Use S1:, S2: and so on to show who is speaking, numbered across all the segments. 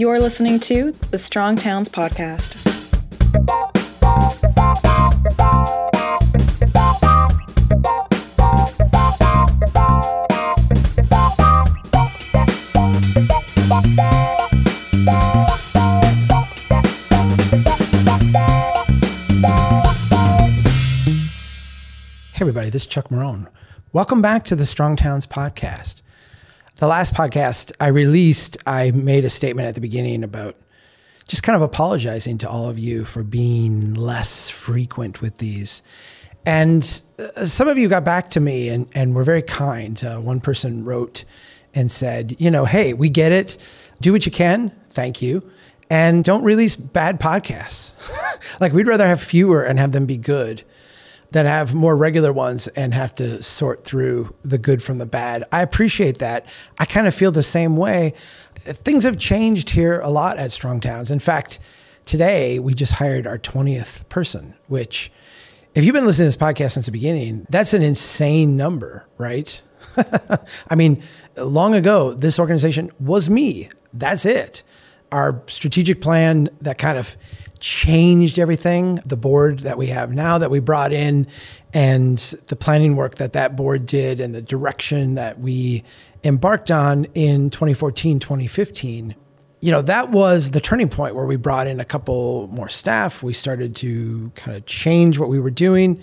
S1: You're listening to the Strong Towns Podcast.
S2: Hey, everybody, this is Chuck Marohn. Welcome back to the Strong Towns podcast. The last podcast I released, I made a statement at the beginning about just kind of apologizing to all of you for being less frequent with these. And uh, some of you got back to me and, and were very kind. Uh, one person wrote and said, you know, hey, we get it. Do what you can. Thank you. And don't release bad podcasts. like, we'd rather have fewer and have them be good than have more regular ones and have to sort through the good from the bad. I appreciate that. I kind of feel the same way. Things have changed here a lot at Strong Towns. In fact, today we just hired our 20th person, which, if you've been listening to this podcast since the beginning, that's an insane number, right? I mean, long ago, this organization was me. That's it. Our strategic plan that kind of changed everything. The board that we have now that we brought in and the planning work that that board did and the direction that we embarked on in 2014, 2015. You know, that was the turning point where we brought in a couple more staff. We started to kind of change what we were doing.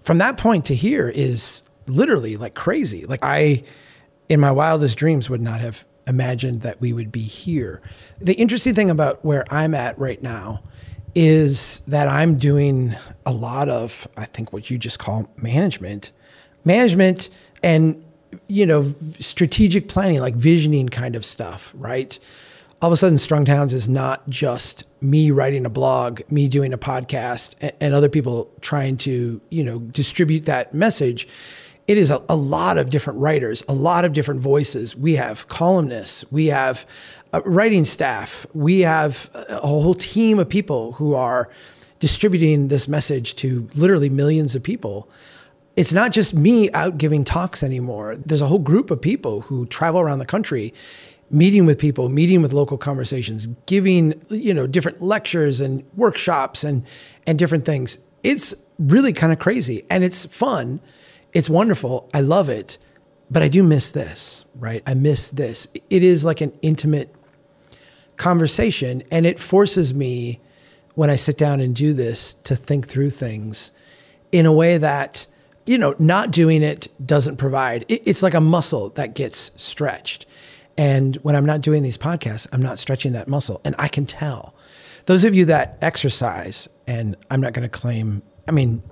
S2: From that point to here is literally like crazy. Like I in my wildest dreams would not have imagined that we would be here. The interesting thing about where I'm at right now is that I'm doing a lot of, I think, what you just call management, management and, you know, strategic planning, like visioning kind of stuff, right? All of a sudden, Strong Towns is not just me writing a blog, me doing a podcast, and, and other people trying to, you know, distribute that message it is a, a, lot of different writers, a lot of different voices. We have columnists, we have a writing staff, we have a whole team of people who are distributing this message to literally millions of people. It's not just me out giving talks anymore. There's a whole group of people who travel around the country meeting with people, meeting with local conversations, giving, you know, different lectures and workshops and and different things. It's really kind of crazy and it's fun it's wonderful. I love it. But I do miss this, right? I miss this. It is like an intimate conversation. And it forces me, when I sit down and do this, to think through things in a way that, you know, not doing it doesn't provide. It's like a muscle that gets stretched. And when I'm not doing these podcasts, I'm not stretching that muscle. And I can tell. Those of you that exercise, and I'm not going to claim, I mean,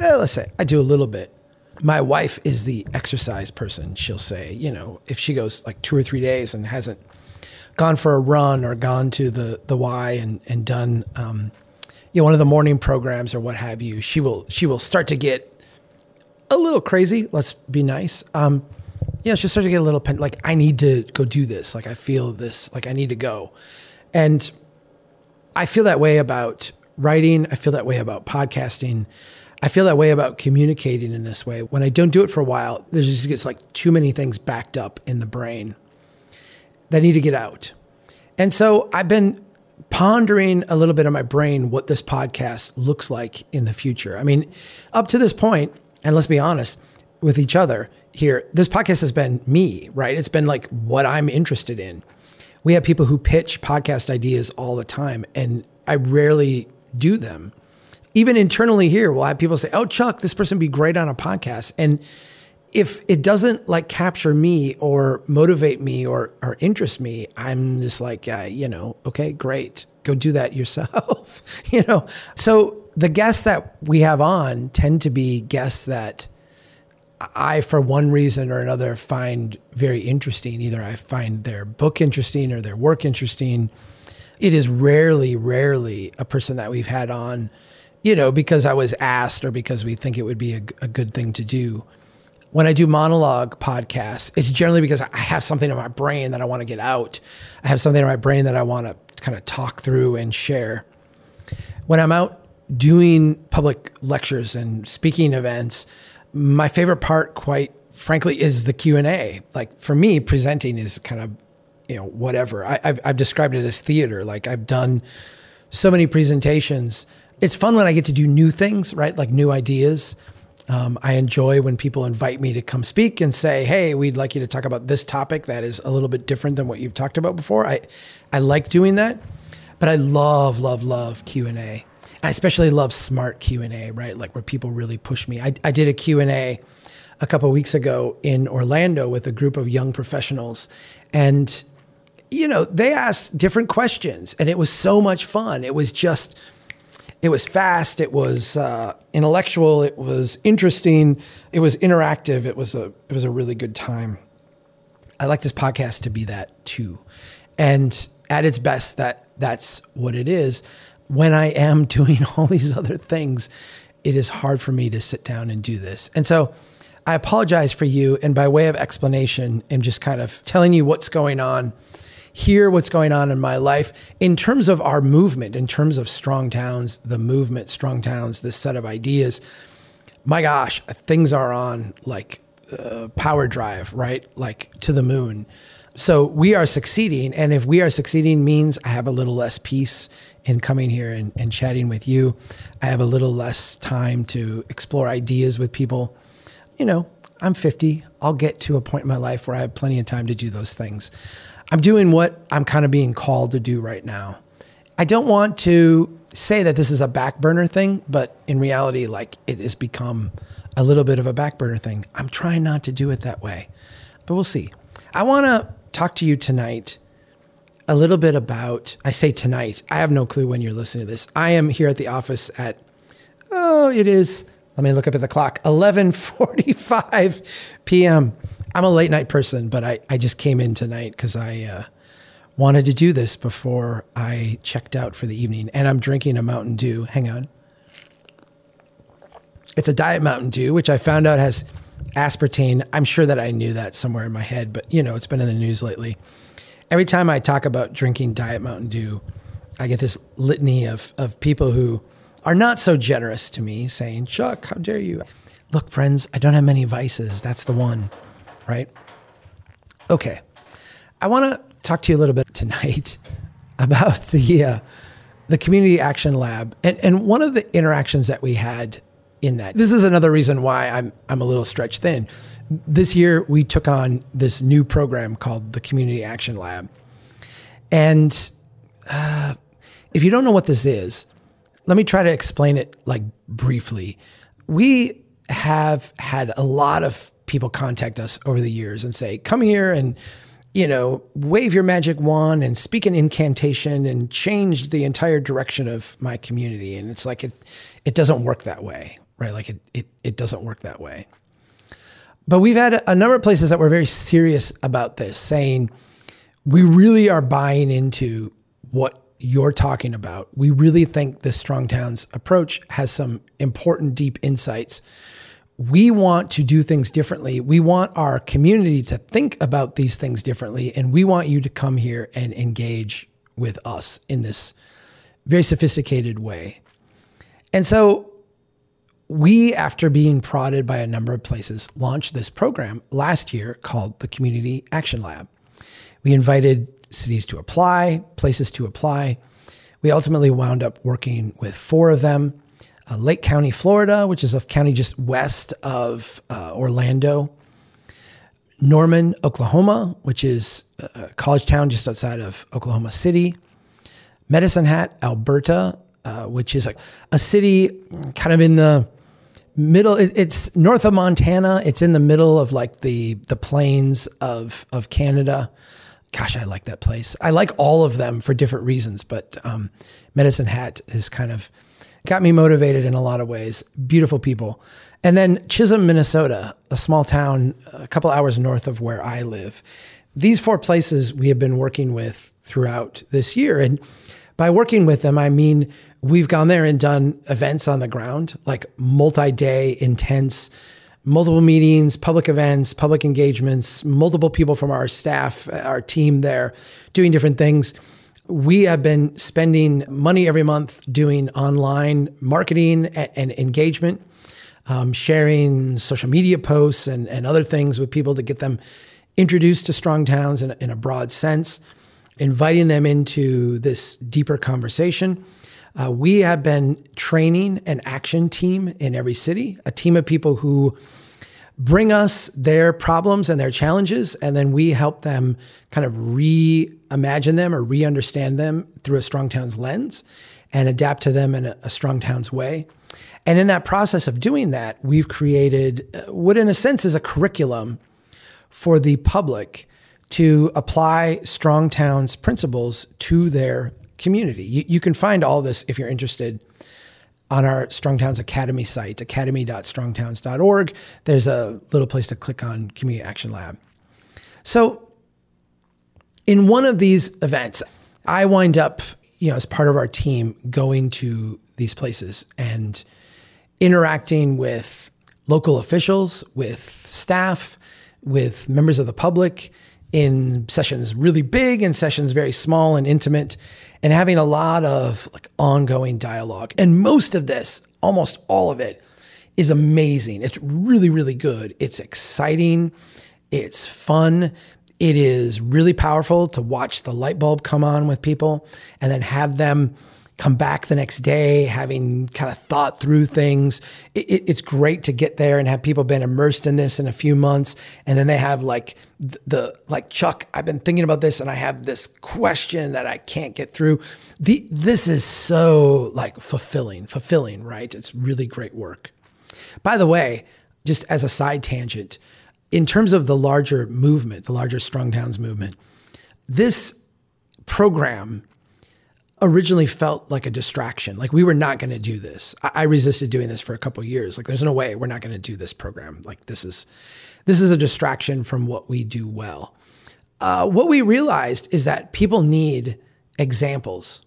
S2: eh, let's say I do a little bit my wife is the exercise person. She'll say, you know, if she goes like two or three days and hasn't gone for a run or gone to the the Y and and done, um, you know, one of the morning programs or what have you, she will she will start to get a little crazy. Let's be nice. Um, she'll start to get a little pen, like I need to go do this. Like I feel this. Like I need to go, and I feel that way about writing. I feel that way about podcasting. I feel that way about communicating in this way. When I don't do it for a while, there just gets like too many things backed up in the brain that need to get out. And so I've been pondering a little bit in my brain what this podcast looks like in the future. I mean, up to this point, and let's be honest with each other here, this podcast has been me, right? It's been like what I'm interested in. We have people who pitch podcast ideas all the time, and I rarely do them even internally here, we'll have people say, "Oh, Chuck, this person would be great on a podcast," and if it doesn't like capture me or motivate me or or interest me, I'm just like, uh, you know, okay, great, go do that yourself, you know. So the guests that we have on tend to be guests that I, for one reason or another, find very interesting. Either I find their book interesting or their work interesting. It is rarely, rarely a person that we've had on you know, because I was asked or because we think it would be a, a good thing to do. When I do monologue podcasts, it's generally because I have something in my brain that I want to get out. I have something in my brain that I want to kind of talk through and share. When I'm out doing public lectures and speaking events, my favorite part, quite frankly, is the Q and A. Like for me, presenting is kind of you know, whatever. I, have I've described it as theater. Like I've done so many presentations. It's fun when I get to do new things, right? Like new ideas. Um, I enjoy when people invite me to come speak and say, "Hey, we'd like you to talk about this topic that is a little bit different than what you've talked about before." I, I like doing that, but I love, love, love Q and A. I especially love smart Q and A, right? Like where people really push me. I, I did a Q and A a couple weeks ago in Orlando with a group of young professionals, and you know they asked different questions, and it was so much fun. It was just it was fast. It was uh, intellectual. It was interesting. It was interactive. It was a it was a really good time. I like this podcast to be that too, and at its best, that that's what it is. When I am doing all these other things, it is hard for me to sit down and do this. And so, I apologize for you. And by way of explanation, I'm just kind of telling you what's going on hear what's going on in my life in terms of our movement, in terms of Strong Towns, the movement, Strong Towns, this set of ideas. My gosh, things are on like uh, power drive, right? Like to the moon. So we are succeeding. And if we are succeeding means I have a little less peace in coming here and, and chatting with you. I have a little less time to explore ideas with people. You know, I'm 50. I'll get to a point in my life where I have plenty of time to do those things. I'm doing what I'm kind of being called to do right now. I don't want to say that this is a back burner thing, but in reality, like it has become a little bit of a back burner thing. I'm trying not to do it that way, but we'll see. I want to talk to you tonight a little bit about, I say tonight, I have no clue when you're listening to this. I am here at the office at, oh, it is, let me look up at the clock, 11:45 p.m. I'm a late night person, but I, I just came in tonight because I uh, wanted to do this before I checked out for the evening. And I'm drinking a Mountain Dew. Hang on. It's a Diet Mountain Dew, which I found out has aspartame. I'm sure that I knew that somewhere in my head, but you know, it's been in the news lately. Every time I talk about drinking Diet Mountain Dew, I get this litany of, of people who are not so generous to me saying, Chuck, how dare you? Look, friends, I don't have many vices. That's the one right? Okay. I want to talk to you a little bit tonight about the uh, the community action lab and and one of the interactions that we had in that. This is another reason why I'm I'm a little stretched thin. This year we took on this new program called the Community Action Lab, and uh, if you don't know what this is, let me try to explain it like briefly. We have had a lot of people contact us over the years and say, come here and, you know, wave your magic wand and speak an incantation and change the entire direction of my community. And it's like, it, it doesn't work that way, right? Like it, it, it doesn't work that way. But we've had a number of places that were very serious about this, saying, we really are buying into what you're talking about. We really think the Strong Towns approach has some important, deep insights we want to do things differently. We want our community to think about these things differently. And we want you to come here and engage with us in this very sophisticated way. And so we, after being prodded by a number of places, launched this program last year called the Community Action Lab. We invited cities to apply, places to apply. We ultimately wound up working with four of them uh, Lake County, Florida, which is a county just west of uh, Orlando. Norman, Oklahoma, which is a college town just outside of Oklahoma City. Medicine Hat, Alberta, uh, which is a, a city kind of in the middle. It, it's north of Montana. It's in the middle of like the the plains of of Canada. Gosh, I like that place. I like all of them for different reasons, but um, Medicine Hat is kind of got me motivated in a lot of ways. Beautiful people. And then Chisholm, Minnesota, a small town a couple hours north of where I live. These four places we have been working with throughout this year. And by working with them, I mean we've gone there and done events on the ground, like multi day, intense, multiple meetings, public events, public engagements, multiple people from our staff, our team there doing different things we have been spending money every month doing online marketing and, and engagement, um, sharing social media posts and, and other things with people to get them introduced to strong towns in, in a broad sense, inviting them into this deeper conversation. Uh, we have been training an action team in every city, a team of people who bring us their problems and their challenges, and then we help them kind of reimagine them or re understand them through a Strong Towns lens and adapt to them in a, a Strong Towns way. And in that process of doing that, we've created uh, what, in a sense, is a curriculum for the public to apply Strong Towns principles to their community. You, you, can find all this if you're interested on our Strong Towns Academy site, academy.strongtowns.org. There's a little place to click on Community Action Lab. So, in one of these events, I wind up, you know, as part of our team going to these places and interacting with local officials, with staff, with members of the public in sessions really big and sessions very small and intimate and having a lot of like ongoing dialogue. And most of this, almost all of it is amazing. It's really really good. It's exciting. It's fun. It is really powerful to watch the light bulb come on with people and then have them come back the next day having kind of thought through things. It, it, it's great to get there and have people been immersed in this in a few months, and then they have like the, the like Chuck. I've been thinking about this, and I have this question that I can't get through. The this is so like fulfilling, fulfilling, right? It's really great work. By the way, just as a side tangent, in terms of the larger movement, the larger Strong Towns movement, this program originally felt like a distraction. Like we were not going to do this. I, I, resisted doing this for a couple years. Like there's no way we're not going to do this program. Like this is this is a distraction from what we do well. Uh, what we realized is that people need examples,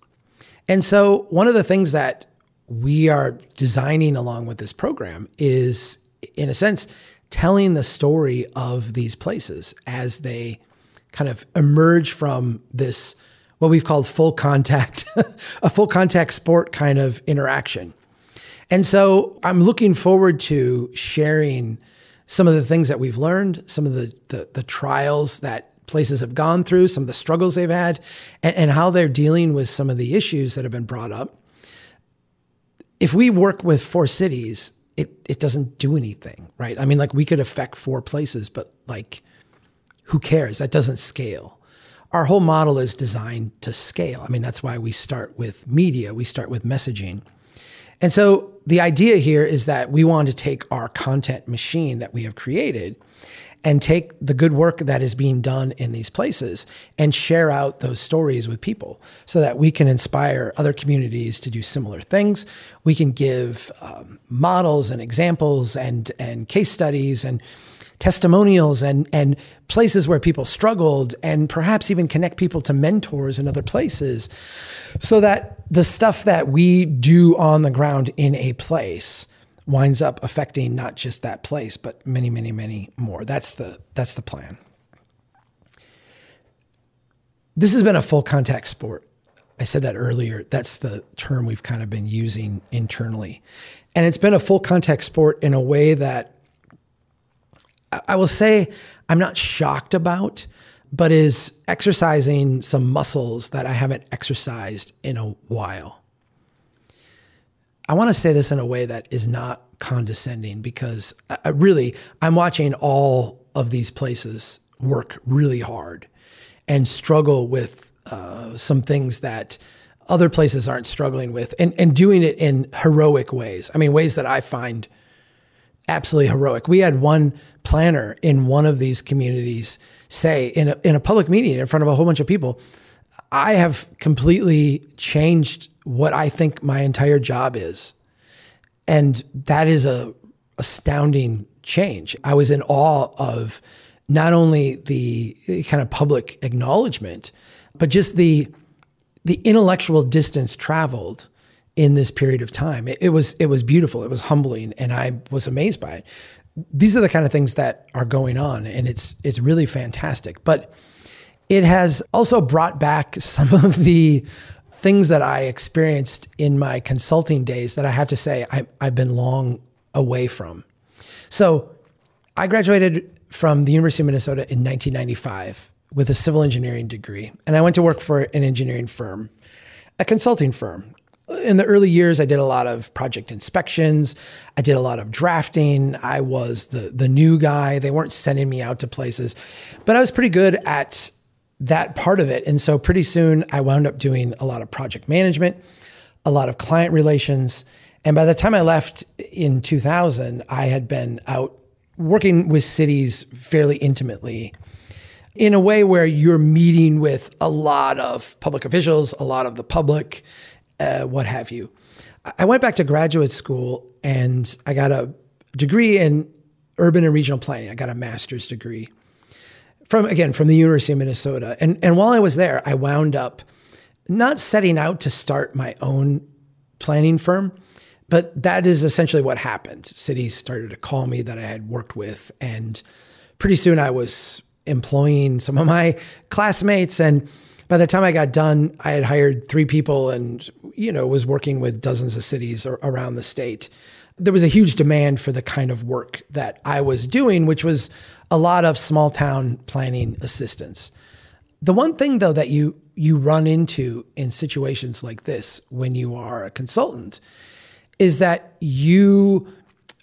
S2: and so one of the things that we are designing along with this program is, in a sense, telling the story of these places as they kind of emerge from this what we've called full contact, a full contact sport kind of interaction. And so I'm looking forward to sharing some of the things that we've learned, some of the, the, the trials that places have gone through, some of the struggles they've had, and, and how they're dealing with some of the issues that have been brought up. If we work with four cities, it, it doesn't do anything, right? I mean, like we could affect four places, but like, who cares? That doesn't scale our whole model is designed to scale. I mean, that's why we start with media, we start with messaging. And so the idea here is that we want to take our content machine that we have created and take the good work that is being done in these places and share out those stories with people so that we can inspire other communities to do similar things. We can give um, models and examples and, and case studies and testimonials and, and places where people struggled and perhaps even connect people to mentors in other places so that the stuff that we do on the ground in a place winds up affecting not just that place but many many many more. That's the that's the plan. This has been a full contact sport. I said that earlier. That's the term we've kind of been using internally. And it's been a full contact sport in a way that I will say I'm not shocked about, but is exercising some muscles that I haven't exercised in a while. I want to say this in a way that is not condescending because I really, I'm watching all of these places work really hard and struggle with uh, some things that other places aren't struggling with and, and doing it in heroic ways. I mean, ways that I find absolutely heroic. We had one planner in one of these communities say in a, in a public meeting in front of a whole bunch of people, I have completely changed what I think my entire job is. And that is a astounding change. I was in awe of not only the kind of public acknowledgement, but just the the intellectual distance traveled in this period of time. It, it, was it was beautiful. It was humbling, and I was amazed by it. These are the kind of things that are going on, and it's it's really fantastic. But it has also brought back some of the things that I experienced in my consulting days that I have to say I, I've been long away from. So I graduated from the University of Minnesota in 1995 with a civil engineering degree, and I went to work for an engineering firm, a consulting firm. In the early years, I did a lot of project inspections. I did a lot of drafting. I was the the new guy. They weren't sending me out to places, but I was pretty good at that part of it. And so pretty soon, I wound up doing a lot of project management, a lot of client relations. And by the time I left in 2000, I had been out working with cities fairly intimately in a way where you're meeting with a lot of public officials, a lot of the public, uh, what have you. I went back to graduate school and I got a degree in urban and regional planning. I got a master's degree from again from the University of Minnesota. And and while I was there, I wound up not setting out to start my own planning firm, but that is essentially what happened. Cities started to call me that I had worked with and pretty soon I was employing some of my classmates and by the time I got done, I had hired three people and you know was working with dozens of cities around the state. There was a huge demand for the kind of work that I was doing, which was a lot of small town planning assistance. The one thing though that you you run into in situations like this when you are a consultant is that you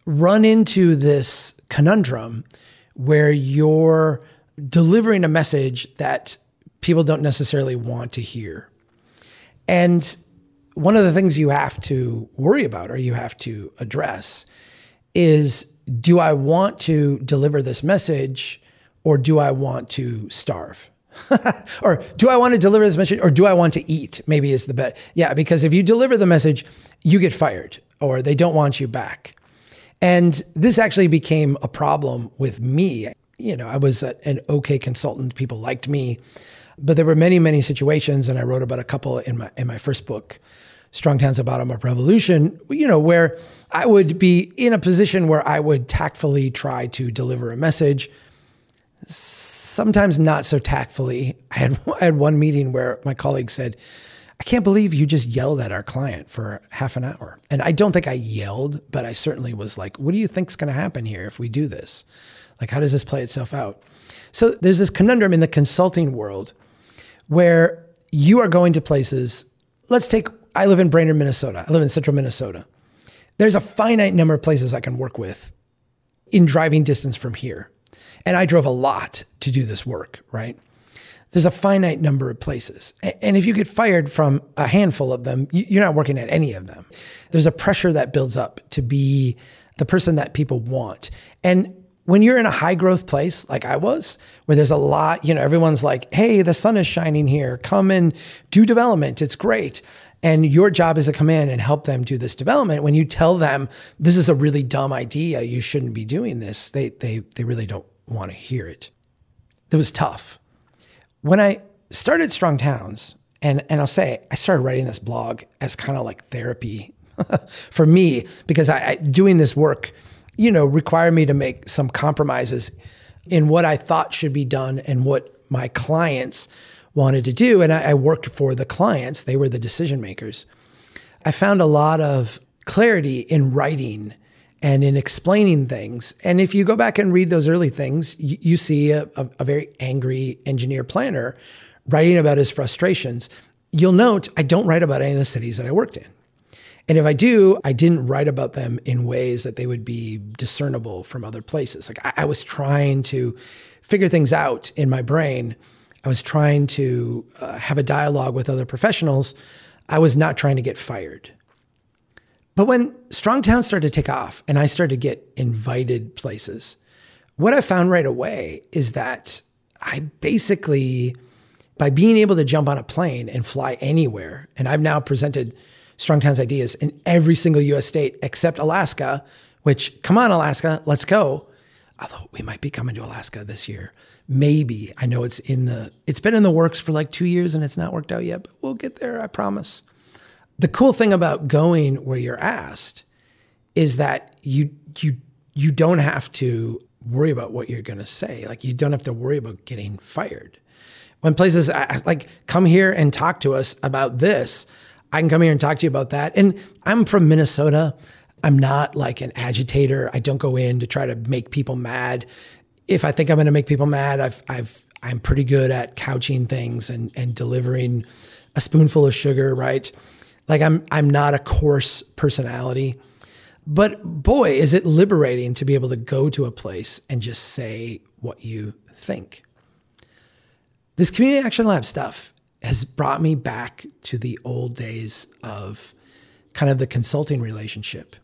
S2: run into this conundrum where you're delivering a message that people don't necessarily want to hear. And one of the things you have to worry about or you have to address is do I want to deliver this message or do I want to starve? or do I want to deliver this message or do I want to eat? Maybe is the bet. Yeah, because if you deliver the message, you get fired or they don't want you back. And this actually became a problem with me. You know, I was an okay consultant, people liked me, but there were many, many situations, and I wrote about a couple in my in my first book, Strong Towns, a Bottom Up Revolution, you know, where I would be in a position where I would tactfully try to deliver a message, sometimes not so tactfully. I had, I had one meeting where my colleague said, I can't believe you just yelled at our client for half an hour. And I don't think I yelled, but I certainly was like, what do you think's going to happen here if we do this? Like, how does this play itself out? So there's this conundrum in the consulting world where you are going to places. Let's take, I live in Brainerd, Minnesota. I live in central Minnesota there's a finite number of places I can work with in driving distance from here. And I drove a lot to do this work, right? There's a finite number of places. And if you get fired from a handful of them, you're not working at any of them. There's a pressure that builds up to be the person that people want. And when you're in a high growth place like I was, where there's a lot, you know, everyone's like, hey, the sun is shining here. Come and do development. It's great. And your job is to come in and help them do this development. When you tell them this is a really dumb idea, you shouldn't be doing this, they they they really don't want to hear it. It was tough. When I started Strong Towns, and and I'll say I started writing this blog as kind of like therapy for me because I, I doing this work, you know, required me to make some compromises in what I thought should be done and what my clients wanted to do. And I, I worked for the clients, they were the decision makers. I found a lot of clarity in writing and in explaining things. And if you go back and read those early things, you, you see a, a, a, very angry engineer planner writing about his frustrations. You'll note I don't write about any of the cities that I worked in. And if I do, I didn't write about them in ways that they would be discernible from other places. Like I, I was trying to figure things out in my brain I was trying to uh, have a dialogue with other professionals. I was not trying to get fired. But when Strong Town started to take off and I started to get invited places, what I found right away is that I basically, by being able to jump on a plane and fly anywhere, and I've now presented Strong Towns ideas in every single US state except Alaska, which, come on, Alaska, let's go. Although we might be coming to Alaska this year maybe I know it's in the it's been in the works for like 2 years and it's not worked out yet, but we'll get there, I promise. The cool thing about going where you're asked is that you you you don't have to worry about what you're going to say. Like you don't have to worry about getting fired. When places like come here and talk to us about this, I can come here and talk to you about that. And I'm from Minnesota. I'm not like an agitator. I don't go in to try to make people mad if I think I'm going to make people mad, I've, I've, I'm pretty good at couching things and, and delivering a spoonful of sugar, right? Like I'm, I'm not a coarse personality, but boy, is it liberating to be able to go to a place and just say what you think. This community action lab stuff has brought me back to the old days of kind of the consulting relationship.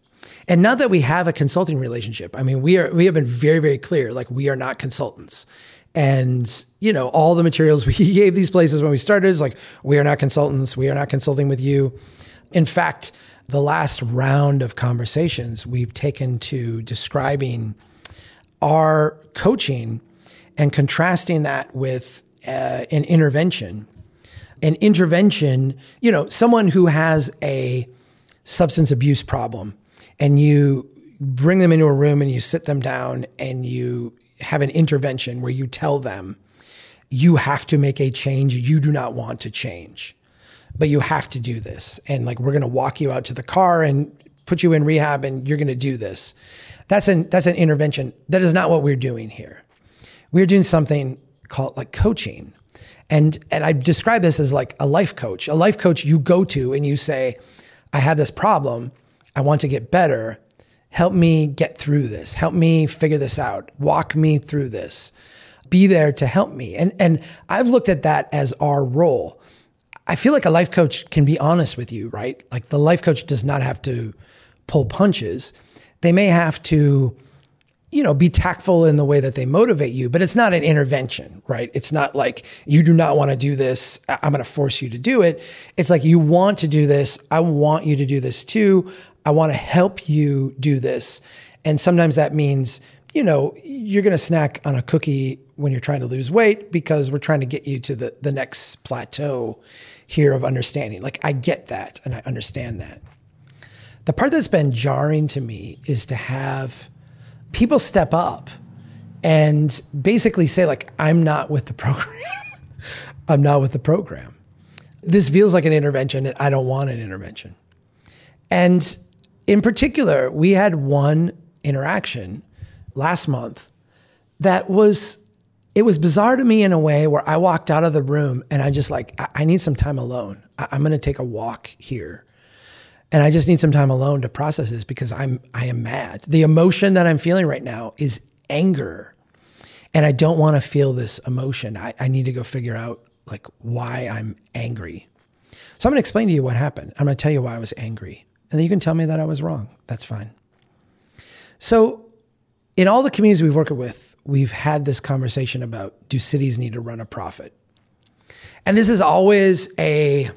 S2: And now that we have a consulting relationship, I mean, we are we have been very very clear like we are not consultants. And you know, all the materials we gave these places when we started is like we are not consultants, we are not consulting with you. In fact, the last round of conversations we've taken to describing our coaching and contrasting that with uh, an intervention. An intervention, you know, someone who has a substance abuse problem and you bring them into a room and you sit them down and you have an intervention where you tell them you have to make a change. You do not want to change but you have to do this. And like we're going to walk you out to the car and put you in rehab and you're going to do this. That's an that's an intervention. That is not what we're doing here. We're doing something called like coaching and and i describe this as like a life coach a life coach you go to and you say i have this problem I want to get better. Help me get through this. Help me figure this out. Walk me through this. Be there to help me. And and I've looked at that as our role. I feel like a life coach can be honest with you, right? Like the life coach does not have to pull punches. They may have to you know, be tactful in the way that they motivate you, but it's not an intervention, right? It's not like you do not want to do this. I'm going to force you to do it. It's like you want to do this. I want you to do this too. I want to help you do this. And sometimes that means, you know, you're going to snack on a cookie when you're trying to lose weight because we're trying to get you to the, the next plateau here of understanding. Like, I get that and I understand that. The part that's been jarring to me is to have people step up and basically say, like, I'm not with the program. I'm not with the program. This feels like an intervention and I don't want an intervention. And in particular, we had one interaction last month that was it was bizarre to me in a way where I walked out of the room and I just like I, I need some time alone. I, I'm going to take a walk here, and I just need some time alone to process this because I'm I am mad. The emotion that I'm feeling right now is anger, and I don't want to feel this emotion. I, I need to go figure out like why I'm angry. So I'm going to explain to you what happened. I'm going to tell you why I was angry. And then you can tell me that I was wrong. That's fine. So, in all the communities we've worked with, we've had this conversation about do cities need to run a profit? And this is always a,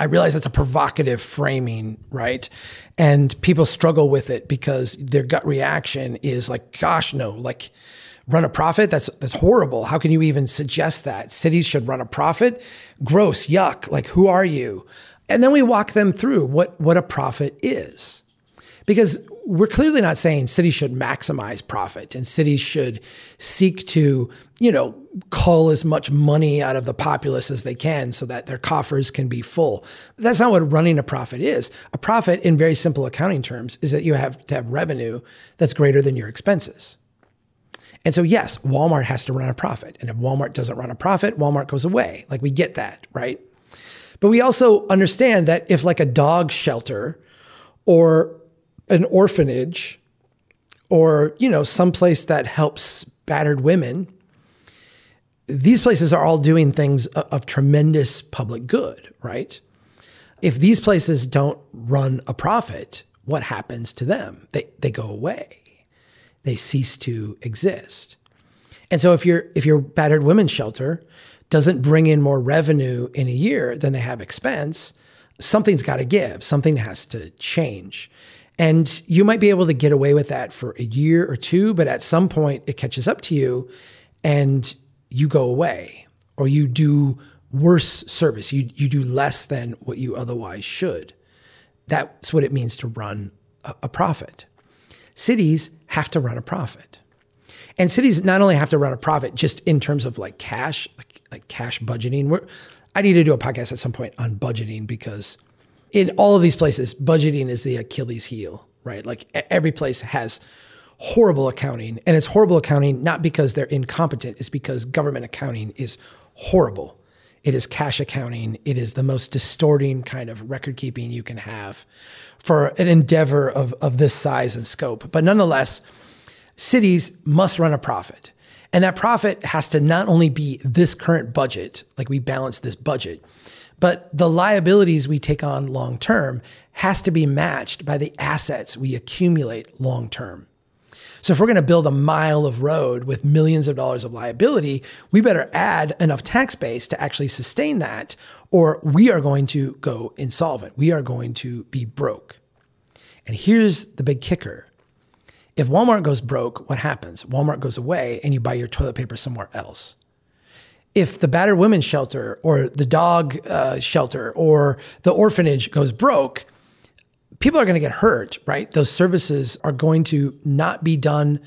S2: I realize it's a provocative framing, right? And people struggle with it because their gut reaction is like, gosh, no, like, run a profit? That's that's horrible. How can you even suggest that? Cities should run a profit? Gross yuck. Like who are you? And then we walk them through what, what a profit is. Because we're clearly not saying cities should maximize profit and cities should seek to, you know, cull as much money out of the populace as they can so that their coffers can be full. But That's not what running a profit is. A profit, in very simple accounting terms, is that you have to have revenue that's greater than your expenses. And so, yes, Walmart has to run a profit. And if Walmart doesn't run a profit, Walmart goes away. Like we get that, right? But we also understand that if, like, a dog shelter or an orphanage or, you know, someplace that helps battered women, these places are all doing things of, tremendous public good, right? If these places don't run a profit, what happens to them? They, they go away. They cease to exist. And so if you're if you're battered women's shelter, doesn't bring in more revenue in a year than they have expense, something's got to give, something has to change. And you might be able to get away with that for a year or two, but at some point it catches up to you and you go away or you do worse service. You, you do less than what you otherwise should. That's what it means to run a, a profit. Cities have to run a profit. And cities not only have to run a profit just in terms of like cash, like, like cash budgeting. We're, I need to do a podcast at some point on budgeting because in all of these places, budgeting is the Achilles heel, right? Like every place has horrible accounting. And it's horrible accounting not because they're incompetent, it's because government accounting is horrible. It is cash accounting. It is the most distorting kind of record keeping you can have for an endeavor of, of this size and scope. But nonetheless, cities must run a profit. And that profit has to not only be this current budget, like we balance this budget, but the liabilities we take on long term has to be matched by the assets we accumulate long term. So if we're going to build a mile of road with millions of dollars of liability, we better add enough tax base to actually sustain that, or we are going to go insolvent. We are going to be broke. And here's the big kicker. If Walmart goes broke, what happens? Walmart goes away and you buy your toilet paper somewhere else. If the battered women's shelter or the dog uh, shelter or the orphanage goes broke, people are going to get hurt, right? Those services are going to not be done,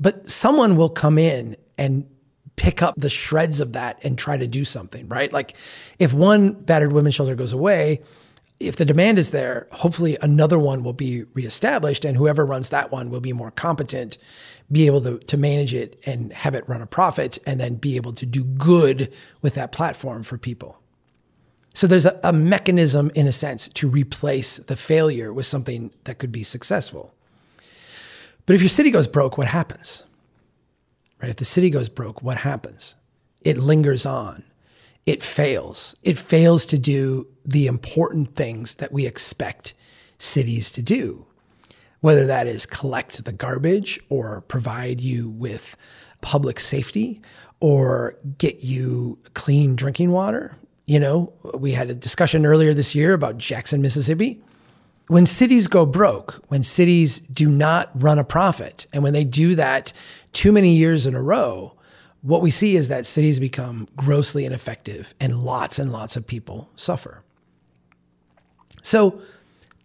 S2: but someone will come in and pick up the shreds of that and try to do something, right? Like if one battered women's shelter goes away, if the demand is there, hopefully another one will be reestablished and whoever runs that one will be more competent, be able to, to manage it and have it run a profit and then be able to do good with that platform for people. So there's a, a mechanism, in a sense, to replace the failure with something that could be successful. But if your city goes broke, what happens? Right? If the city goes broke, what happens? It lingers on. It fails. It fails to do the important things that we expect cities to do, whether that is collect the garbage or provide you with public safety or get you clean drinking water you know, we had a discussion earlier this year about Jackson, Mississippi. When cities go broke, when cities do not run a profit, and when they do that too many years in a row, what we see is that cities become grossly ineffective and lots and lots of people suffer. So,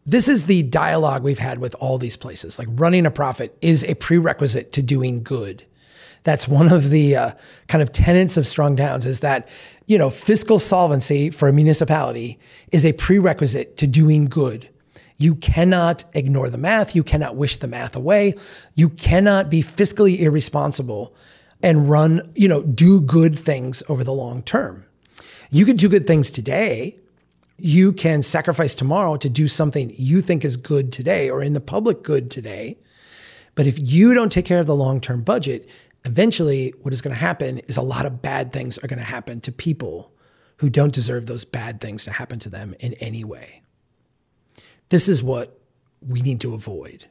S2: this is the dialogue we've had with all these places. Like running a profit is a prerequisite to doing good. That's one of the uh, kind of tenets of Strong Towns is that you know, fiscal solvency for a municipality is a prerequisite to doing good. You cannot ignore the math. You cannot wish the math away. You cannot be fiscally irresponsible and run, you know, do good things over the long term. You could do good things today. You can sacrifice tomorrow to do something you think is good today or in the public good today. But if you don't take care of the long term budget, eventually what is going to happen is a lot of bad things are going to happen to people who don't deserve those bad things to happen to them in any way. This is what we need to avoid.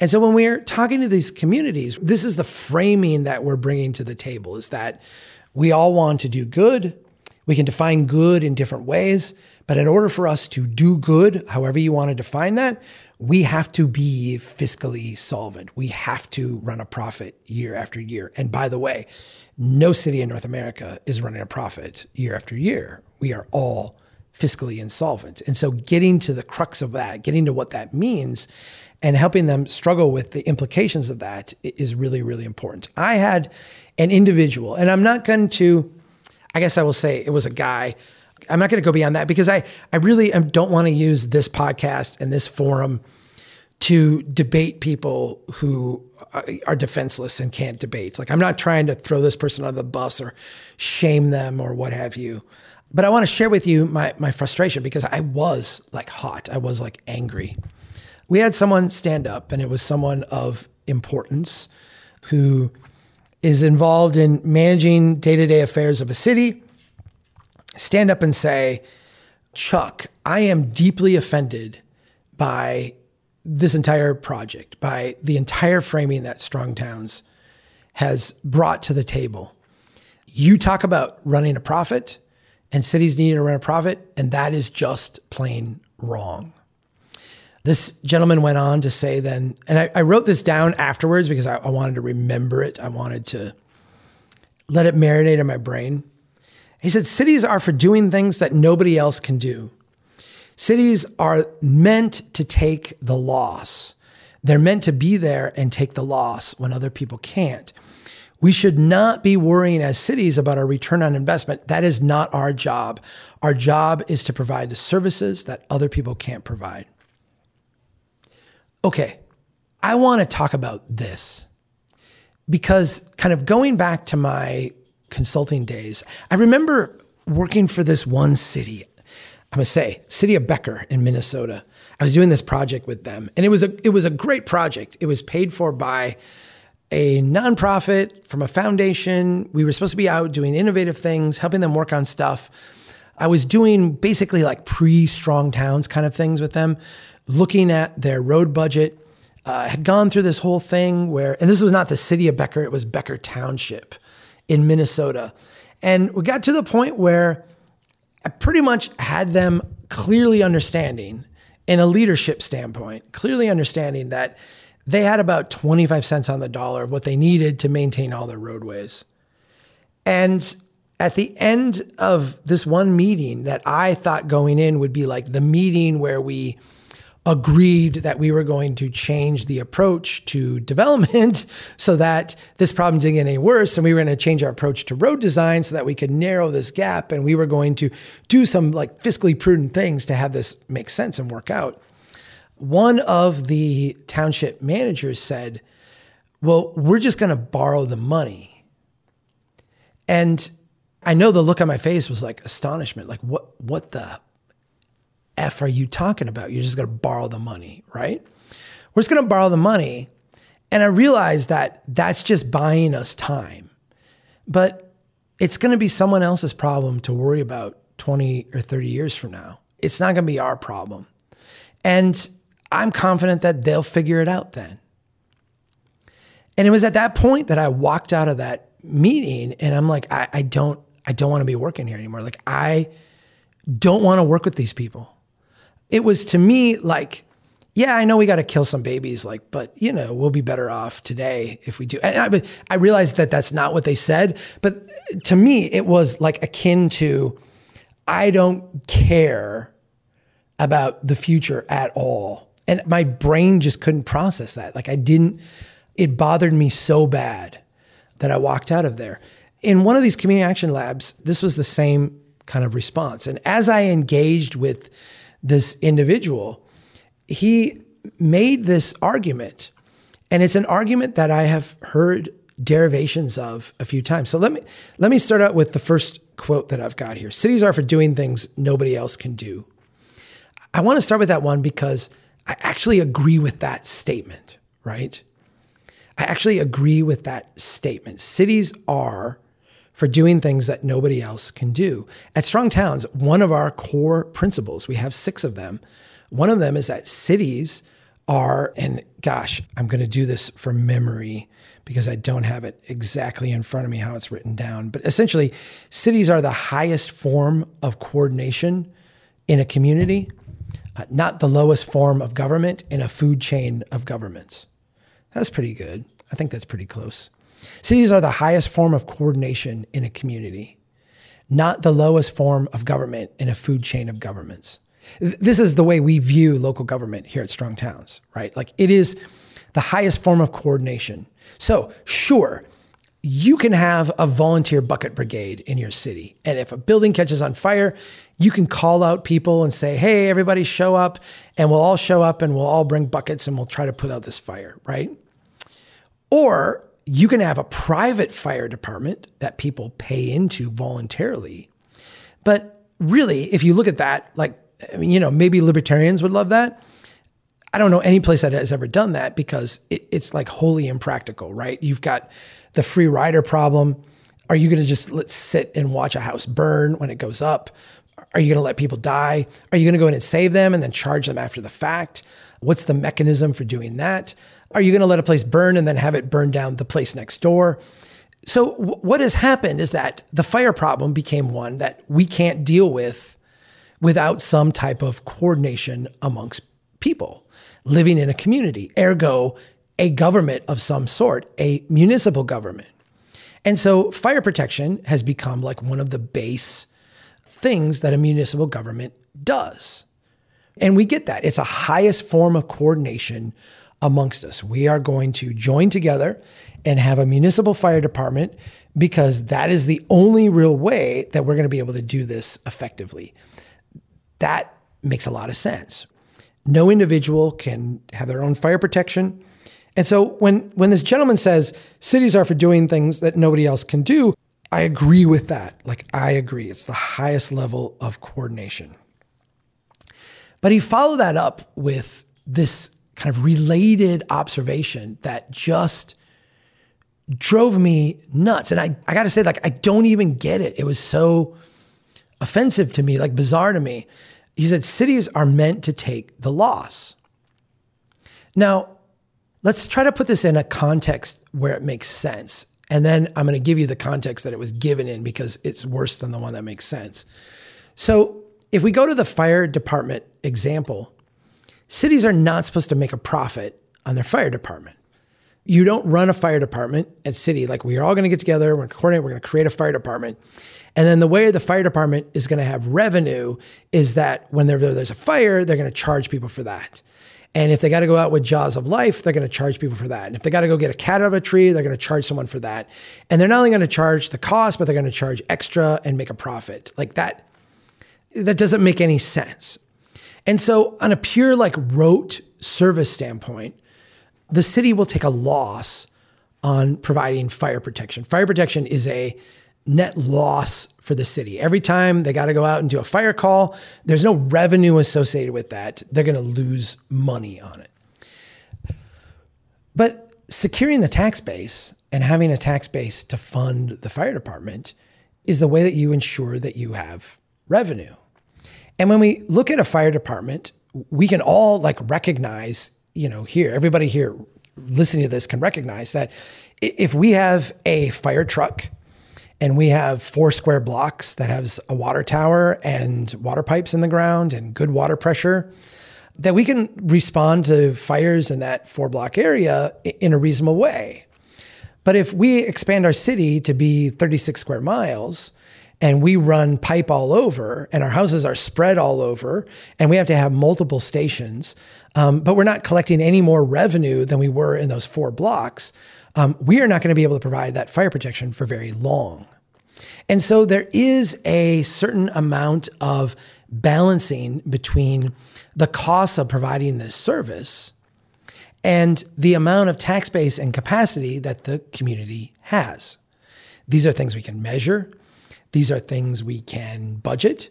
S2: And so when we're talking to these communities, this is the framing that we're bringing to the table is that we all want to do good. We can define good in different ways, but in order for us to do good, however you want to define that, we have to be fiscally solvent. We have to run a profit year after year. And by the way, no city in North America is running a profit year after year. We are all fiscally insolvent. And so getting to the crux of that, getting to what that means and helping them struggle with the implications of that is really, really important. I had an individual, and I'm not going to, I guess I will say it was a guy I'm not going to go beyond that because I, I really don't want to use this podcast and this forum to debate people who uh, are defenseless and can't debate. Like, I'm not trying to throw this person on the bus or shame them or what have you. But I want to share with you my, my frustration because I was like hot. I was like angry. We had someone stand up, and it was someone of importance who is involved in managing day to day affairs of a city stand up and say, Chuck, I am deeply offended by this entire project, by the entire framing that Strong Towns has brought to the table. You talk about running a profit and cities needing to run a profit, and that is just plain wrong. This gentleman went on to say then, and I, I wrote this down afterwards because I, I wanted to remember it. I wanted to let it marinate in my brain. He said, cities are for doing things that nobody else can do. Cities are meant to take the loss. They're meant to be there and take the loss when other people can't. We should not be worrying as cities about our return on investment. That is not our job. Our job is to provide the services that other people can't provide. Okay, I want to talk about this. because kind of going back to my consulting days, I remember working for this one city. I'm gonna say city of Becker in Minnesota. I was doing this project with them, and it was a it was a great project. It was paid for by a nonprofit from a foundation. We were supposed to be out doing innovative things, helping them work on stuff. I was doing basically like pre strong towns kind of things with them, looking at their road budget. Uh, had gone through this whole thing where, and this was not the city of Becker, it was Becker Township in Minnesota. And we got to the point where I pretty much had them clearly understanding, in a leadership standpoint, clearly understanding that they had about 25 cents on the dollar of what they needed to maintain all their roadways. And at the end of this one meeting that I thought going in would be like the meeting where we agreed that we were going to change the approach to development so that this problem didn't get any worse. And we were going to change our approach to road design so that we could narrow this gap. And we were going to do some like fiscally prudent things to have this make sense and work out. One of the township managers said, Well, we're just going to borrow the money. And I know the look on my face was like astonishment, like, what, what the F are you talking about? You're just going to borrow the money, right? We're just going to borrow the money. And I realized that that's just buying us time. But it's going to be someone else's problem to worry about 20 or 30 years from now. It's not going to be our problem. And I'm confident that they'll figure it out then. And it was at that point that I walked out of that meeting and I'm like, I, I don't, I don't want to be working here anymore. Like I don't want to work with these people it was to me like, yeah, I know we got to kill some babies, like, but you know, we'll be better off today if we do. And I, I realized that that's not what they said, but to me, it was like akin to, I don't care about the future at all. And my brain just couldn't process that. Like, I didn't, it bothered me so bad that I walked out of there. In one of these community action labs, this was the same kind of response. And as I engaged with this individual, he made this argument. And it's an argument that I have heard derivations of a few times. So let me let me start out with the first quote that I've got here. Cities are for doing things nobody else can do. I want to start with that one because I actually agree with that statement, right? I actually agree with that statement. Cities are for doing things that nobody else can do. At Strong Towns, one of our core principles, we have six of them. One of them is that cities are, and gosh, I'm going to do this from memory because I don't have it exactly in front of me how it's written down. But essentially, cities are the highest form of coordination in a community, uh, not the lowest form of government in a food chain of governments. That's pretty good. I think that's pretty close. Cities are the highest form of coordination in a community, not the lowest form of government in a food chain of governments. This is the way we view local government here at Strong Towns, right? Like it is the highest form of coordination. So, sure, you can have a volunteer bucket brigade in your city. And if a building catches on fire, you can call out people and say, hey, everybody show up, and we'll all show up and we'll all bring buckets and we'll try to put out this fire, right? Or you can have a private fire department that people pay into voluntarily. But really, if you look at that, like, I mean, you know, maybe libertarians would love that. I don't know any place that has ever done that because it, it's like wholly impractical, right? You've got the free rider problem. Are you going to just let sit and watch a house burn when it goes up? Are you going to let people die? Are you going to go in and save them and then charge them after the fact? What's the mechanism for doing that? Are you going to let a place burn and then have it burn down the place next door? So, w- what has happened is that the fire problem became one that we can't deal with without some type of coordination amongst people living in a community, ergo, a government of some sort, a municipal government. And so, fire protection has become like one of the base things that a municipal government does. And we get that. It's a highest form of coordination amongst us. We are going to join together and have a municipal fire department because that is the only real way that we're going to be able to do this effectively. That makes a lot of sense. No individual can have their own fire protection. And so when when this gentleman says cities are for doing things that nobody else can do, I agree with that. Like I agree. It's the highest level of coordination. But he followed that up with this kind of related observation that just drove me nuts. And I, I got to say, like, I don't even get it. It was so offensive to me, like bizarre to me. He said, cities are meant to take the loss. Now, let's try to put this in a context where it makes sense. And then I'm going to give you the context that it was given in because it's worse than the one that makes sense. So, if we go to the fire department example, cities are not supposed to make a profit on their fire department. You don't run a fire department at city like we are all going to get together, we're coordinate, we're going to create a fire department. And then the way the fire department is going to have revenue is that when there's a fire, they're going to charge people for that. And if they got to go out with jaws of life, they're going to charge people for that. And if they got to go get a cat out of a tree, they're going to charge someone for that. And they're not only going to charge the cost, but they're going to charge extra and make a profit. Like that, that doesn't make any sense. And so, on a pure like rote service standpoint, the city will take a loss on providing fire protection. Fire protection is a net loss for the city. Every time they got to go out and do a fire call, there's no revenue associated with that. They're going to lose money on it. But securing the tax base and having a tax base to fund the fire department is the way that you ensure that you have revenue. And when we look at a fire department, we can all like recognize, you know, here, everybody here listening to this can recognize that if we have a fire truck and we have four square blocks that has a water tower and water pipes in the ground and good water pressure, that we can respond to fires in that four block area in a reasonable way. But if we expand our city to be 36 square miles, and we run pipe all over and our houses are spread all over and we have to have multiple stations um, but we're not collecting any more revenue than we were in those four blocks. Um, we are not going to be able to provide that fire protection for very long. And so there is a certain amount of balancing between the costs of providing this service and the amount of tax base and capacity that the community has. These are things we can measure these are things we can budget.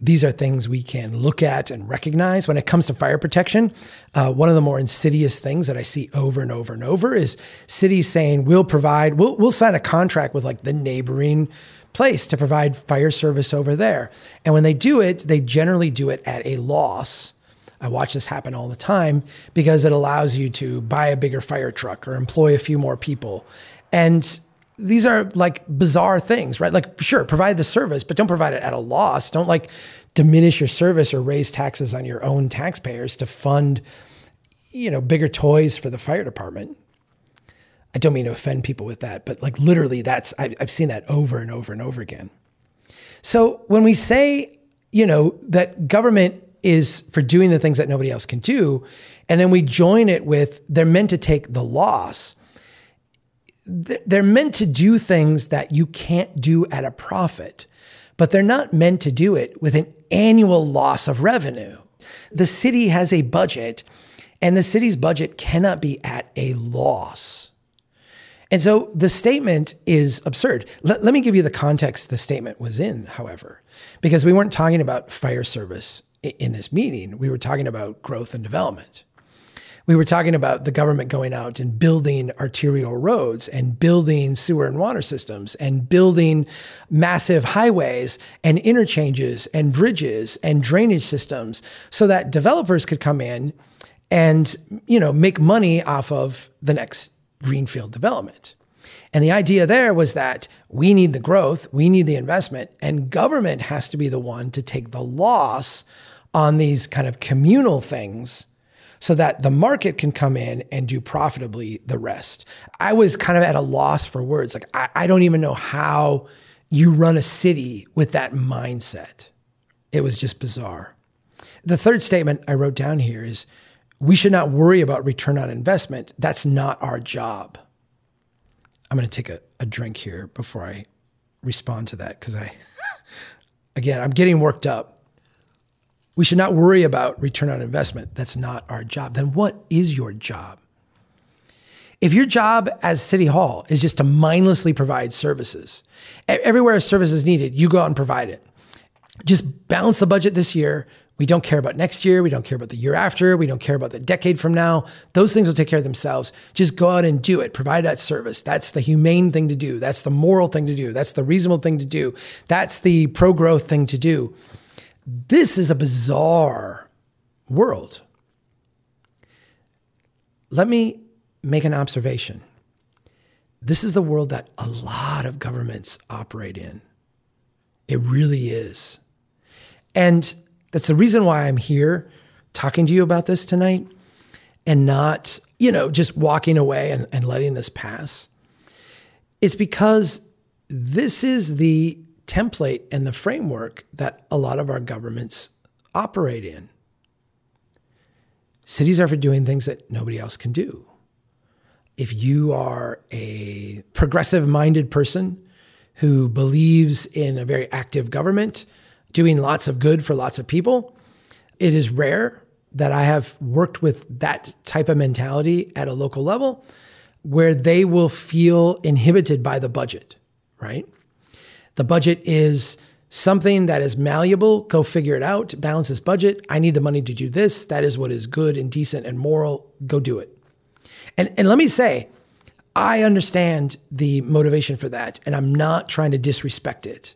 S2: These are things we can look at and recognize. When it comes to fire protection, uh, one of the more insidious things that I see over and over and over is cities saying we'll provide, we'll, we'll sign a contract with like the neighboring place to provide fire service over there. And when they do it, they generally do it at a loss. I watch this happen all the time because it allows you to buy a bigger fire truck or employ a few more people. And these are like bizarre things, right? Like, sure, provide the service, but don't provide it at a loss. Don't like diminish your service or raise taxes on your own taxpayers to fund, you know, bigger toys for the fire department. I don't mean to offend people with that, but like literally, that's, I, I've seen that over and over and over again. So when we say, you know, that government is for doing the things that nobody else can do, and then we join it with they're meant to take the loss they're meant to do things that you can't do at a profit, but they're not meant to do it with an annual loss of revenue. The city has a budget, and the city's budget cannot be at a loss. And so the statement is absurd. Let, let, me give you the context the statement was in, however, because we weren't talking about fire service in this meeting. We were talking about growth and development we were talking about the government going out and building arterial roads and building sewer and water systems and building massive highways and interchanges and bridges and drainage systems so that developers could come in and you know make money off of the next greenfield development. And the idea there was that we need the growth, we need the investment, and government has to be the one to take the loss on these kind of communal things so that the market can come in and do profitably the rest. I was kind of at a loss for words. Like, I, I don't even know how you run a city with that mindset. It was just bizarre. The third statement I wrote down here is we should not worry about return on investment. That's not our job. I'm going to take a, a drink here before I respond to that because I, again, I'm getting worked up we should not worry about return on investment. That's not our job. Then what is your job? If your job as City Hall is just to mindlessly provide services, everywhere a service is needed, you go out and provide it. Just balance the budget this year. We don't care about next year. We don't care about the year after. We don't care about the decade from now. Those things will take care of themselves. Just go out and do it. Provide that service. That's the humane thing to do. That's the moral thing to do. That's the reasonable thing to do. That's the pro growth thing to do. This is a bizarre world. Let me make an observation. This is the world that a lot of governments operate in. It really is. And that's the reason why I'm here talking to you about this tonight and not, you know, just walking away and, and letting this pass. It's because this is the template and the framework that a lot of our governments operate in. Cities are for doing things that nobody else can do. If you are a progressive minded person who believes in a very active government, doing lots of good for lots of people. It is rare that I have worked with that type of mentality at a local level where they will feel inhibited by the budget, right? The budget is something that is malleable. Go figure it out. Balance this budget. I need the money to do this. That is what is good and decent and moral. Go do it. And, and let me say, I understand the motivation for that, and I'm not trying to disrespect it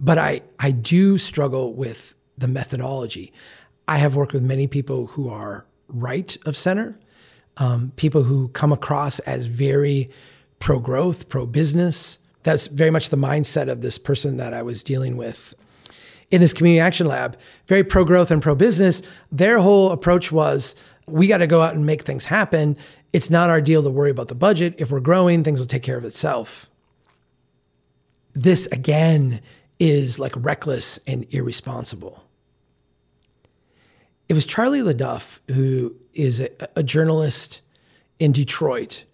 S2: but I, I do struggle with the methodology. I have worked with many people who are right of center, um, people who come across as very pro growth, pro business. That's very much the mindset of this person that I was dealing with in this community action lab. Very pro growth and pro business. Their whole approach was we got to go out and make things happen. It's not our deal to worry about the budget. If we're growing, things will take care of itself. This again is like reckless and irresponsible. It was Charlie LeDuff, who is a, a journalist in Detroit,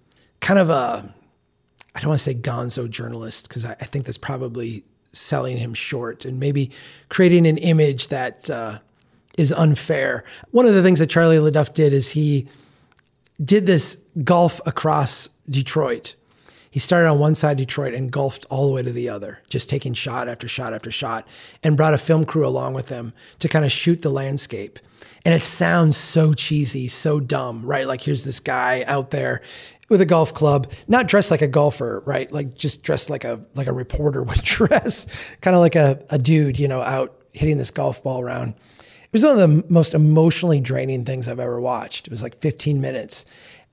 S2: kind of a, I don't want to say gonzo journalist, because I, I, think that's probably selling him short and maybe creating an image that uh, is unfair. One of the things that Charlie LeDuff did is he did this golf across Detroit he started on one side of Detroit and golfed all the way to the other, just taking shot after shot after shot, and brought a film crew along with him to kind of shoot the landscape. And it sounds so cheesy, so dumb, right? Like here's this guy out there with a golf club, not dressed like a golfer, right? Like just dressed like a like a reporter would dress, kind of like a, a dude, you know, out hitting this golf ball around. It was one of the most emotionally draining things I've ever watched. It was like 15 minutes.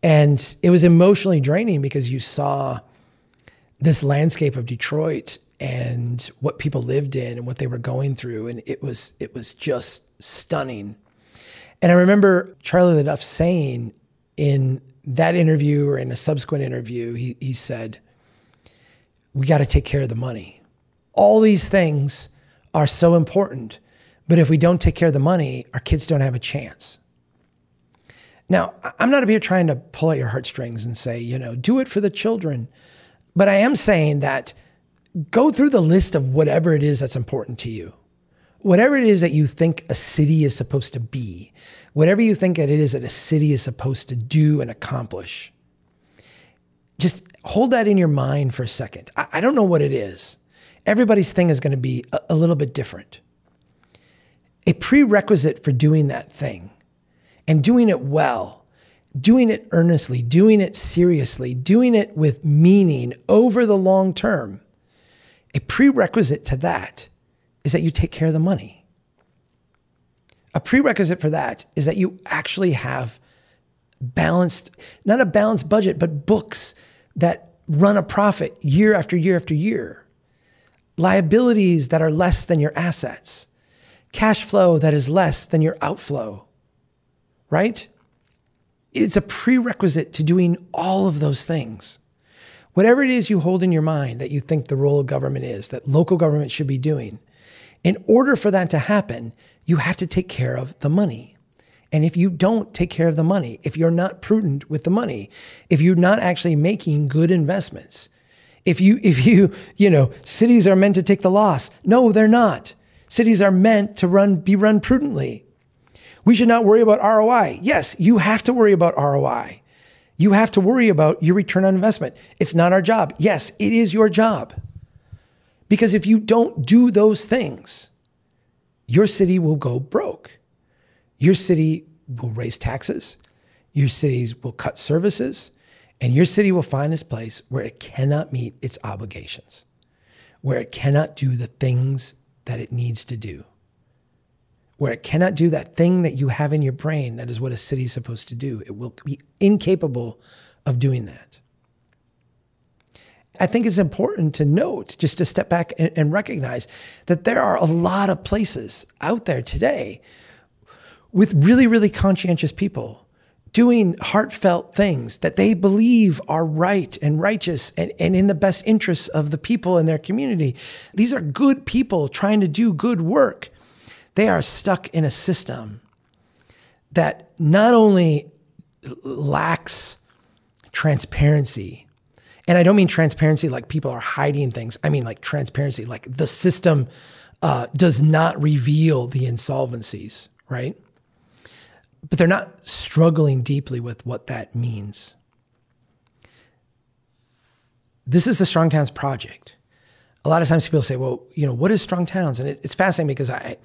S2: And it was emotionally draining because you saw this landscape of Detroit and what people lived in and what they were going through. And it was, it was just stunning. And I remember Charlie LeDuff saying in that interview or in a subsequent interview, he, he said, We got to take care of the money. All these things are so important. But if we don't take care of the money, our kids don't have a chance. Now, I'm not up here trying to pull at your heartstrings and say, you know, do it for the children. But I am saying that go through the list of whatever it is that's important to you. Whatever it is that you think a city is supposed to be, whatever you think that it is that a city is supposed to do and accomplish, just hold that in your mind for a second. I, I don't know what it is. Everybody's thing is going to be a, a little bit different. A prerequisite for doing that thing and doing it well doing it earnestly, doing it seriously, doing it with meaning over the long term, a prerequisite to that is that you take care of the money. A prerequisite for that is that you actually have balanced, not a balanced budget, but books that run a profit year after year after year, liabilities that are less than your assets, cash flow that is less than your outflow, right? It's a prerequisite to doing all of those things. Whatever it is you hold in your mind that you think the role of government is, that local government should be doing, in order for that to happen, you have to take care of the money. And if you don't take care of the money, if you're not prudent with the money, if you're not actually making good investments, if you, if you, you know, cities are meant to take the loss. No, they're not. Cities are meant to run, be run prudently. We should not worry about ROI. Yes, you have to worry about ROI. You have to worry about your return on investment. It's not our job. Yes, it is your job. Because if you don't do those things, your city will go broke. Your city will raise taxes. Your cities will cut services. And your city will find this place where it cannot meet its obligations, where it cannot do the things that it needs to do where it cannot do that thing that you have in your brain that is what a city is supposed to do. It will be incapable of doing that. I think it's important to note, just to step back and, and recognize that there are a lot of places out there today with really, really conscientious people doing heartfelt things that they believe are right and righteous and, and in the best interests of the people in their community. These are good people trying to do good work. They are stuck in a system that not only lacks transparency, and I don't mean transparency like people are hiding things. I mean like transparency, like the system uh, does not reveal the insolvencies, right? But they're not struggling deeply with what that means. This is the Strong Towns Project. A lot of times people say, well, you know, what is Strong Towns? And it, it's fascinating because I,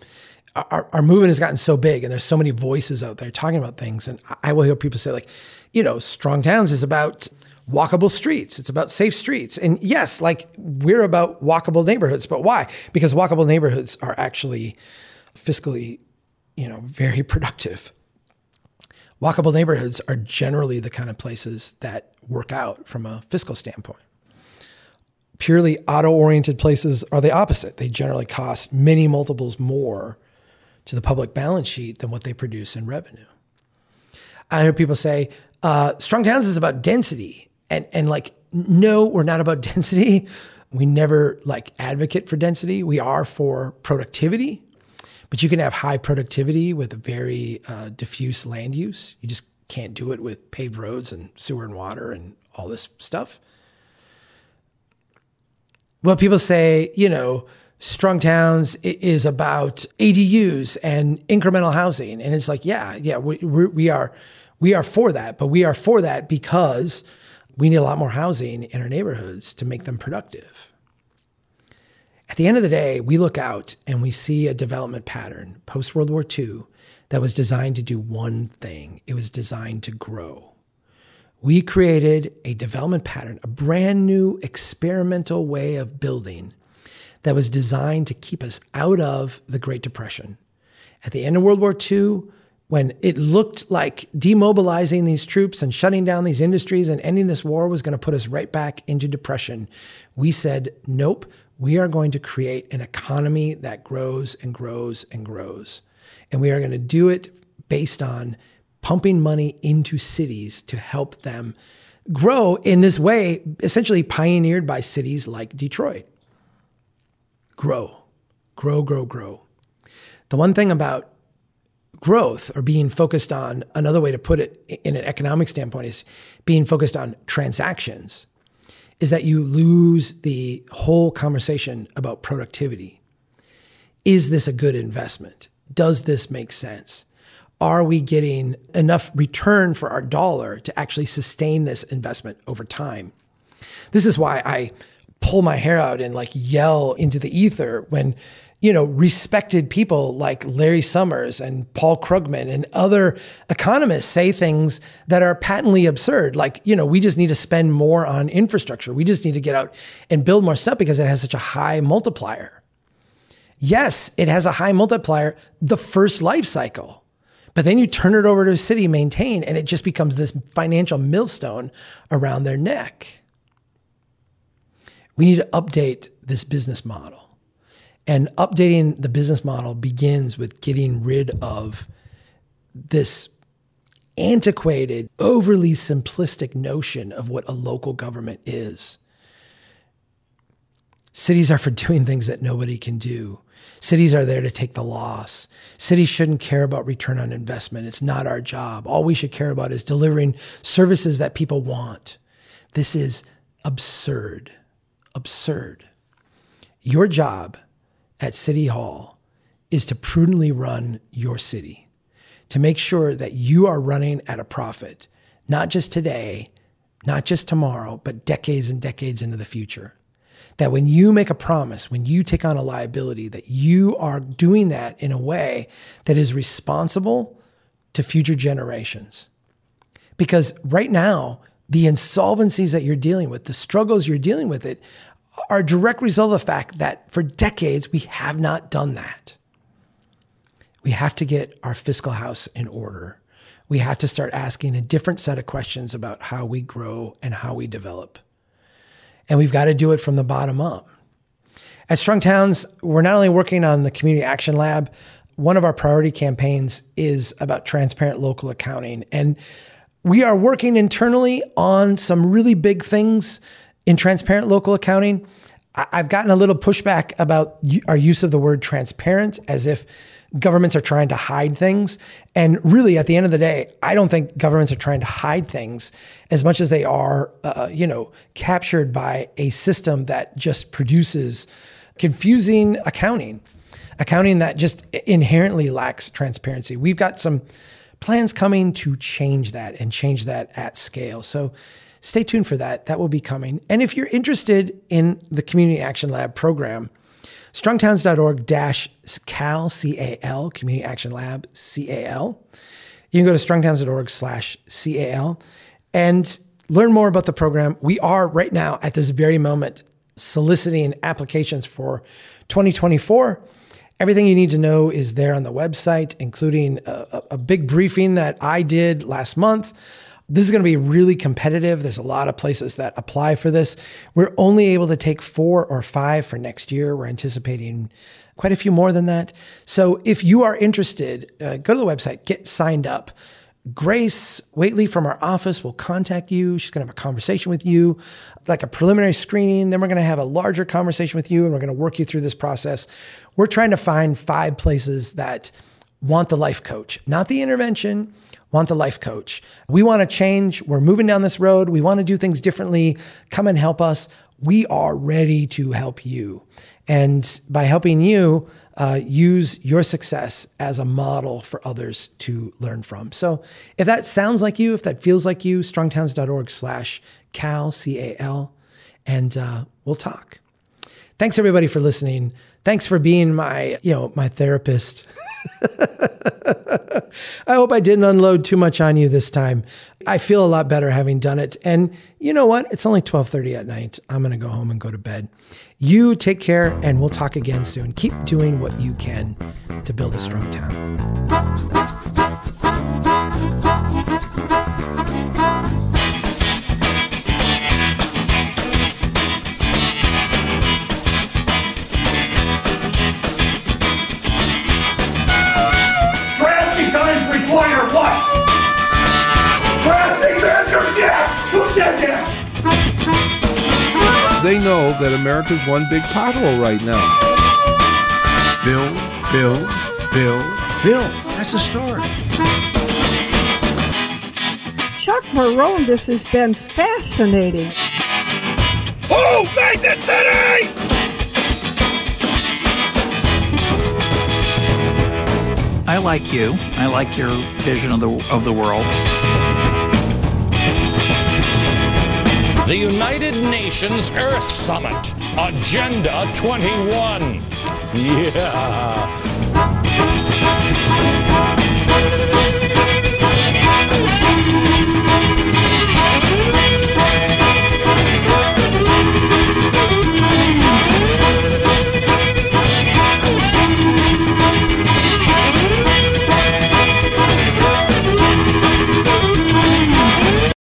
S2: our, our movement has gotten so big and there's so many voices out there talking about things. And I will hear people say, like, you know, Strong Towns is about walkable streets. It's about safe streets. And yes, like we're about walkable neighborhoods, but why? Because walkable neighborhoods are actually fiscally, you know, very productive. Walkable neighborhoods are generally the kind of places that work out from a fiscal standpoint. Purely auto oriented places are the opposite. They generally cost many multiples more to the public balance sheet than what they produce in revenue. I hear people say, uh, strong towns is about density. And, and like, no, we're not about density. We never like advocate for density. We are for productivity, but you can have high productivity with a very uh, diffuse land use. You just can't do it with paved roads and sewer and water and all this stuff. Well, people say, you know, Strong Towns is about ADUs and incremental housing. And it's like, yeah, yeah, we, we are, we are for that, but we are for that because we need a lot more housing in our neighborhoods to make them productive. At the end of the day, we look out and we see a development pattern post World War II that was designed to do one thing it was designed to grow. We created a development pattern, a brand new experimental way of building that was designed to keep us out of the Great Depression. At the end of World War II, when it looked like demobilizing these troops and shutting down these industries and ending this war was going to put us right back into depression, we said, nope, we are going to create an economy that grows and grows and grows. And we are going to do it based on pumping money into cities to help them grow in this way, essentially pioneered by cities like Detroit grow, grow, grow, grow. The one thing about growth or being focused on another way to put it in an economic standpoint is being focused on transactions is that you lose the whole conversation about productivity. Is this a good investment? Does this make sense? Are we getting enough return for our dollar to actually sustain this investment over time? This is why I pull my hair out and like yell into the ether when you know respected people like Larry Summers and Paul Krugman and other economists say things that are patently absurd. Like you know we just need to spend more on infrastructure. We just need to get out and build more stuff because it has such a high multiplier. Yes it has a high multiplier the first life cycle but then you turn it over to a city maintain and it just becomes this financial millstone around their neck. We need to update this business model. And updating the business model begins with getting rid of this antiquated, overly simplistic notion of what a local government is. Cities are for doing things that nobody can do. Cities are there to take the loss. Cities shouldn't care about return on investment. It's not our job. All we should care about is delivering services that people want. This is absurd absurd. Your job at City Hall is to prudently run your city, to make sure that you are running at a profit, not just today, not just tomorrow, but decades and decades into the future. That when you make a promise, when you take on a liability, that you are doing that in a way that is responsible to future generations. Because right now, the insolvencies that you're dealing with, the struggles you're dealing with it, are a direct result of the fact that for decades we have not done that. We have to get our fiscal house in order. We have to start asking a different set of questions about how we grow and how we develop. And we've got to do it from the bottom up. At Strong Towns, we're not only working on the Community Action Lab, one of our priority campaigns is about transparent local accounting. And we are working internally on some really big things in transparent local accounting. I've gotten a little pushback about our use of the word transparent as if governments are trying to hide things. And really, at the end of the day, I don't think governments are trying to hide things as much as they are, uh, you know, captured by a system that just produces confusing accounting, accounting that just inherently lacks transparency. We've got some plans coming to change that and change that at scale. So stay tuned for that. That will be coming. And if you're interested in the Community Action Lab program, strongtowns.org dash cal c-a-l community action lab c-a-l you can go to strongtowns.org slash c-a-l and learn more about the program we are right now at this very moment soliciting applications for 2024 everything you need to know is there on the website including a, a big briefing that i did last month this is going to be really competitive. There's a lot of places that apply for this. We're only able to take four or five for next year. We're anticipating quite a few more than that. So if you are interested, uh, go to the website, get signed up. Grace Waitley from our office will contact you. She's going to have a conversation with you, like a preliminary screening. Then we're going to have a larger conversation with you and we're going to work you through this process. We're trying to find five places that want the life coach, not the intervention want the life coach. We want to change. We're moving down this road. We want to do things differently. Come and help us. We are ready to help you. And by helping you, uh, use your success as a model for others to learn from. So if that sounds like you, if that feels like you, strongtowns.org slash cal, C-A-L, and uh, we'll talk. Thanks everybody for listening. Thanks for being my, you know, my therapist. I hope I didn't unload too much on you this time. I feel a lot better having done it. And you know what? It's only 12:30 at night. I'm going to go home and go to bed. You take care and we'll talk again soon. Keep doing what you can to build a strong town.
S3: They know that America's one big pothole right now.
S4: Bill, Bill, Bill, Bill. That's the story.
S5: Chuck Marohn, this has been fascinating.
S6: Who made the city?
S7: I like you. I like your vision of the of the world.
S6: The United Nations Earth Summit, Agenda 21. Yeah.